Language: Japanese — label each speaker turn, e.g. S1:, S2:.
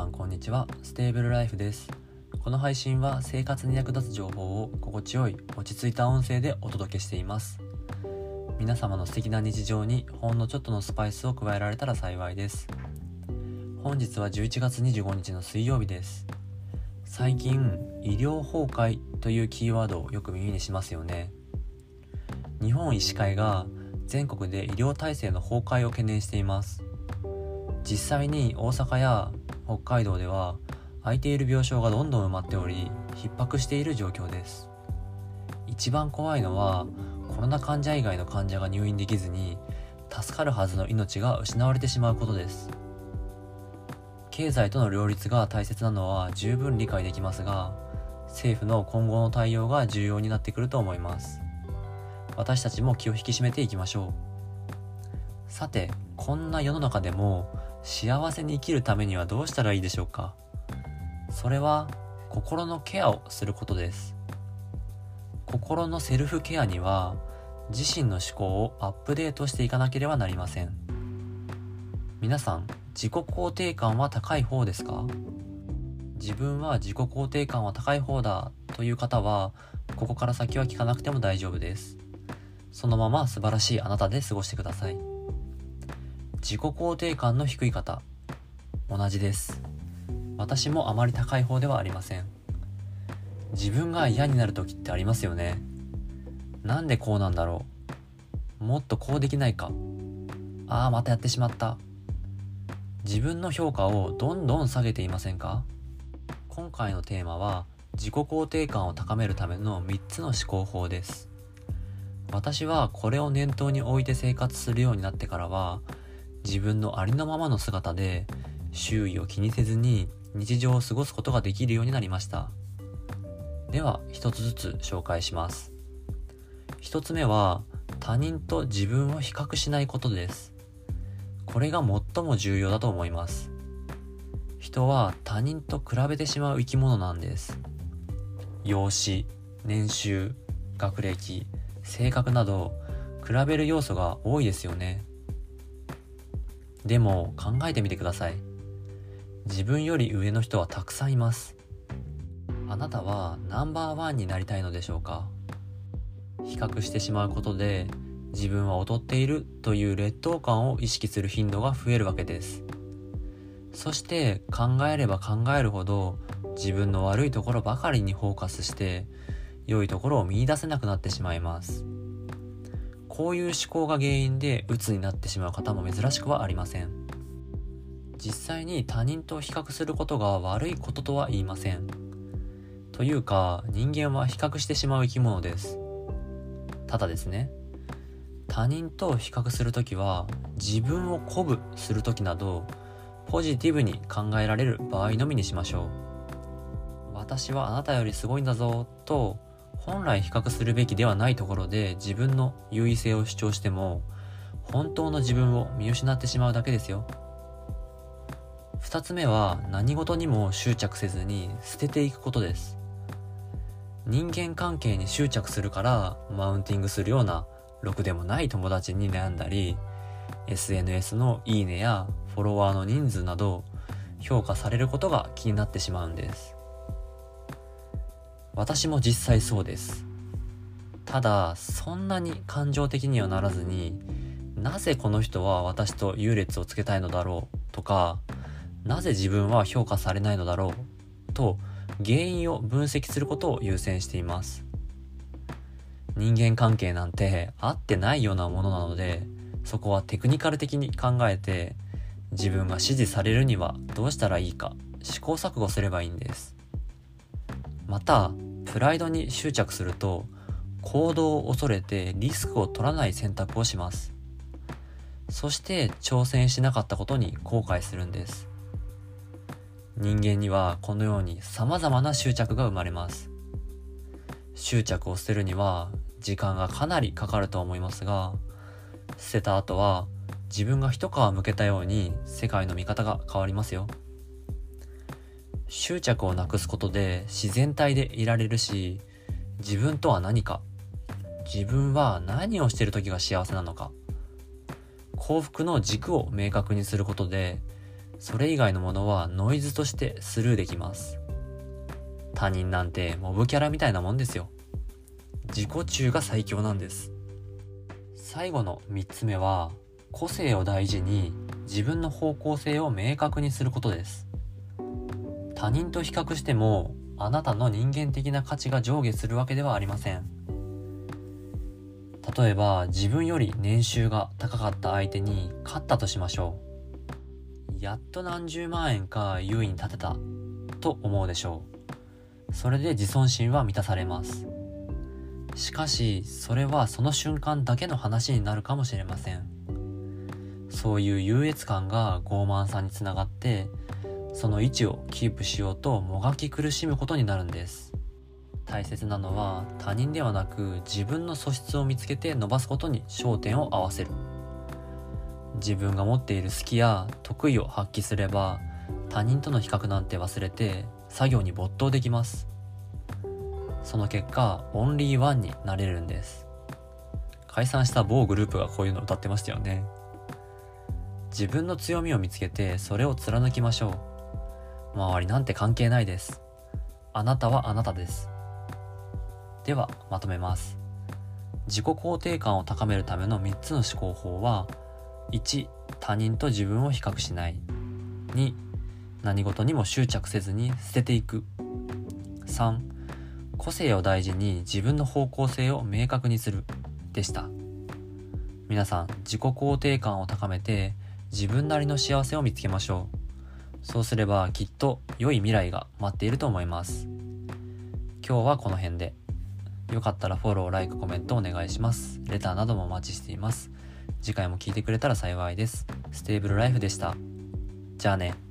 S1: さんこんにちは。ステーブルライフです。この配信は生活に役立つ情報を心地よい落ち着いた音声でお届けしています。皆様の素敵な日常にほんのちょっとのスパイスを加えられたら幸いです。本日は11月25日の水曜日です。最近医療崩壊というキーワードをよく耳にしますよね。日本医師会が全国で医療体制の崩壊を懸念しています。実際に大阪や北海道では空いている病床がどんどん埋まっており逼迫している状況です。一番怖いのはコロナ患者以外の患者が入院できずに助かるはずの命が失われてしまうことです。経済との両立が大切なのは十分理解できますが政府の今後の対応が重要になってくると思います。私たちも気を引き締めていきましょう。さてこんな世の中でも幸せに生きるためにはどうしたらいいでしょうか？それは心のケアをすることです。心のセルフケアには自身の思考をアップデートしていかなければなりません。皆さん自己肯定感は高い方ですか？自分は自己肯定感は高い方だという方はここから先は聞かなくても大丈夫です。そのまま素晴らしいあなたで過ごしてください。自己肯定感の低い方。同じです。私もあまり高い方ではありません。自分が嫌になる時ってありますよね。なんでこうなんだろう。もっとこうできないか。ああまたやってしまった。自分の評価をどんどん下げていませんか。今回のテーマは自己肯定感を高めるための3つの思考法です。私はこれを念頭に置いて生活するようになってからは自分のありのままの姿で周囲を気にせずに日常を過ごすことができるようになりました。では一つずつ紹介します。一つ目は他人と自分を比較しないことです。これが最も重要だと思います。人は他人と比べてしまう生き物なんです。容姿年収学歴性格など比べる要素が多いですよね。でも考えてみてください。自分より上の人はたくさんいます。あなたはナンバーワンになりたいのでしょうか？比較してしまうことで自分は劣っているという劣等感を意識する頻度が増えるわけです。そして考えれば考えるほど自分の悪いところばかりにフォーカスして良いところを見いだせなくなってしまいます。こういう思考が原因で鬱になってしまう方も珍しくはありません。実際に他人と比較することが悪いこととは言いません。というか人間は比較してしまう生き物です。ただですね他人と比較するときは自分を鼓舞するときなどポジティブに考えられる場合のみにしましょう。私はあなたよりすごいんだぞと本来比較するべきではないところで自分の優位性を主張しても本当の自分を見失ってしまうだけですよ。2つ目は何事にも執着せずに捨てていくことです。人間関係に執着するからマウンティングするようなろくでもない友達に悩んだり SNS のいいねやフォロワーの人数など評価されることが気になってしまうんです。私も実際そうです。ただそんなに感情的にはならずになぜこの人は私と優劣をつけたいのだろうとかなぜ自分は評価されないのだろうと原因を分析することを優先しています。人間関係なんて合ってないようなものなのでそこはテクニカル的に考えて自分が支持されるにはどうしたらいいか試行錯誤すればいいんです。またプライドに執着すると行動を恐れてリスクを取らない選択をします。そして挑戦しなかったことに後悔するんです。人間にはこのように様々な執着が生まれます。執着を捨てるには時間がかなりかかると思いますが捨てた後は自分が一皮むけたように世界の見方が変わりますよ。執着をなくすことで自然体でいられるし自分とは何か自分は何をしてる時が幸せなのか幸福の軸を明確にすることでそれ以外のものはノイズとしてスルーできます。他人なんてモブキャラみたいなもんですよ。自己中が最強なんです。最後の3つ目は個性を大事に自分の方向性を明確にすることです。他人と比較してもあなたの人間的な価値が上下するわけではありません。例えば自分より年収が高かった相手に勝ったとしましょう。やっと何十万円か優位に立てたと思うでしょう。それで自尊心は満たされます。しかしそれはその瞬間だけの話になるかもしれません。そういう優越感が傲慢さにつながってその位置をキープしようともがき苦しむことになるんです。大切なのは他人ではなく自分の素質を見つけて伸ばすことに焦点を合わせる。自分が持っている好きや得意を発揮すれば他人との比較なんて忘れて作業に没頭できます。その結果オンリーワンになれるんです。解散した某グループがこういうの歌ってましたよね。自分の強みを見つけてそれを貫きましょう。周りなんて関係ないです。あなたはあなたです。ではまとめます。自己肯定感を高めるための3つの思考法は1他人と自分を比較しない。2何事にも執着せずに捨てていく。3個性を大事に自分の方向性を明確にする。でした。皆さん自己肯定感を高めて自分なりの幸せを見つけましょう。そうすればきっと良い未来が待っていると思います。今日はこの辺で。よかったらフォロー、ライク、コメントお願いします。レターなどもお待ちしています。次回も聞いてくれたら幸いです。ステーブルライフでした。じゃあね。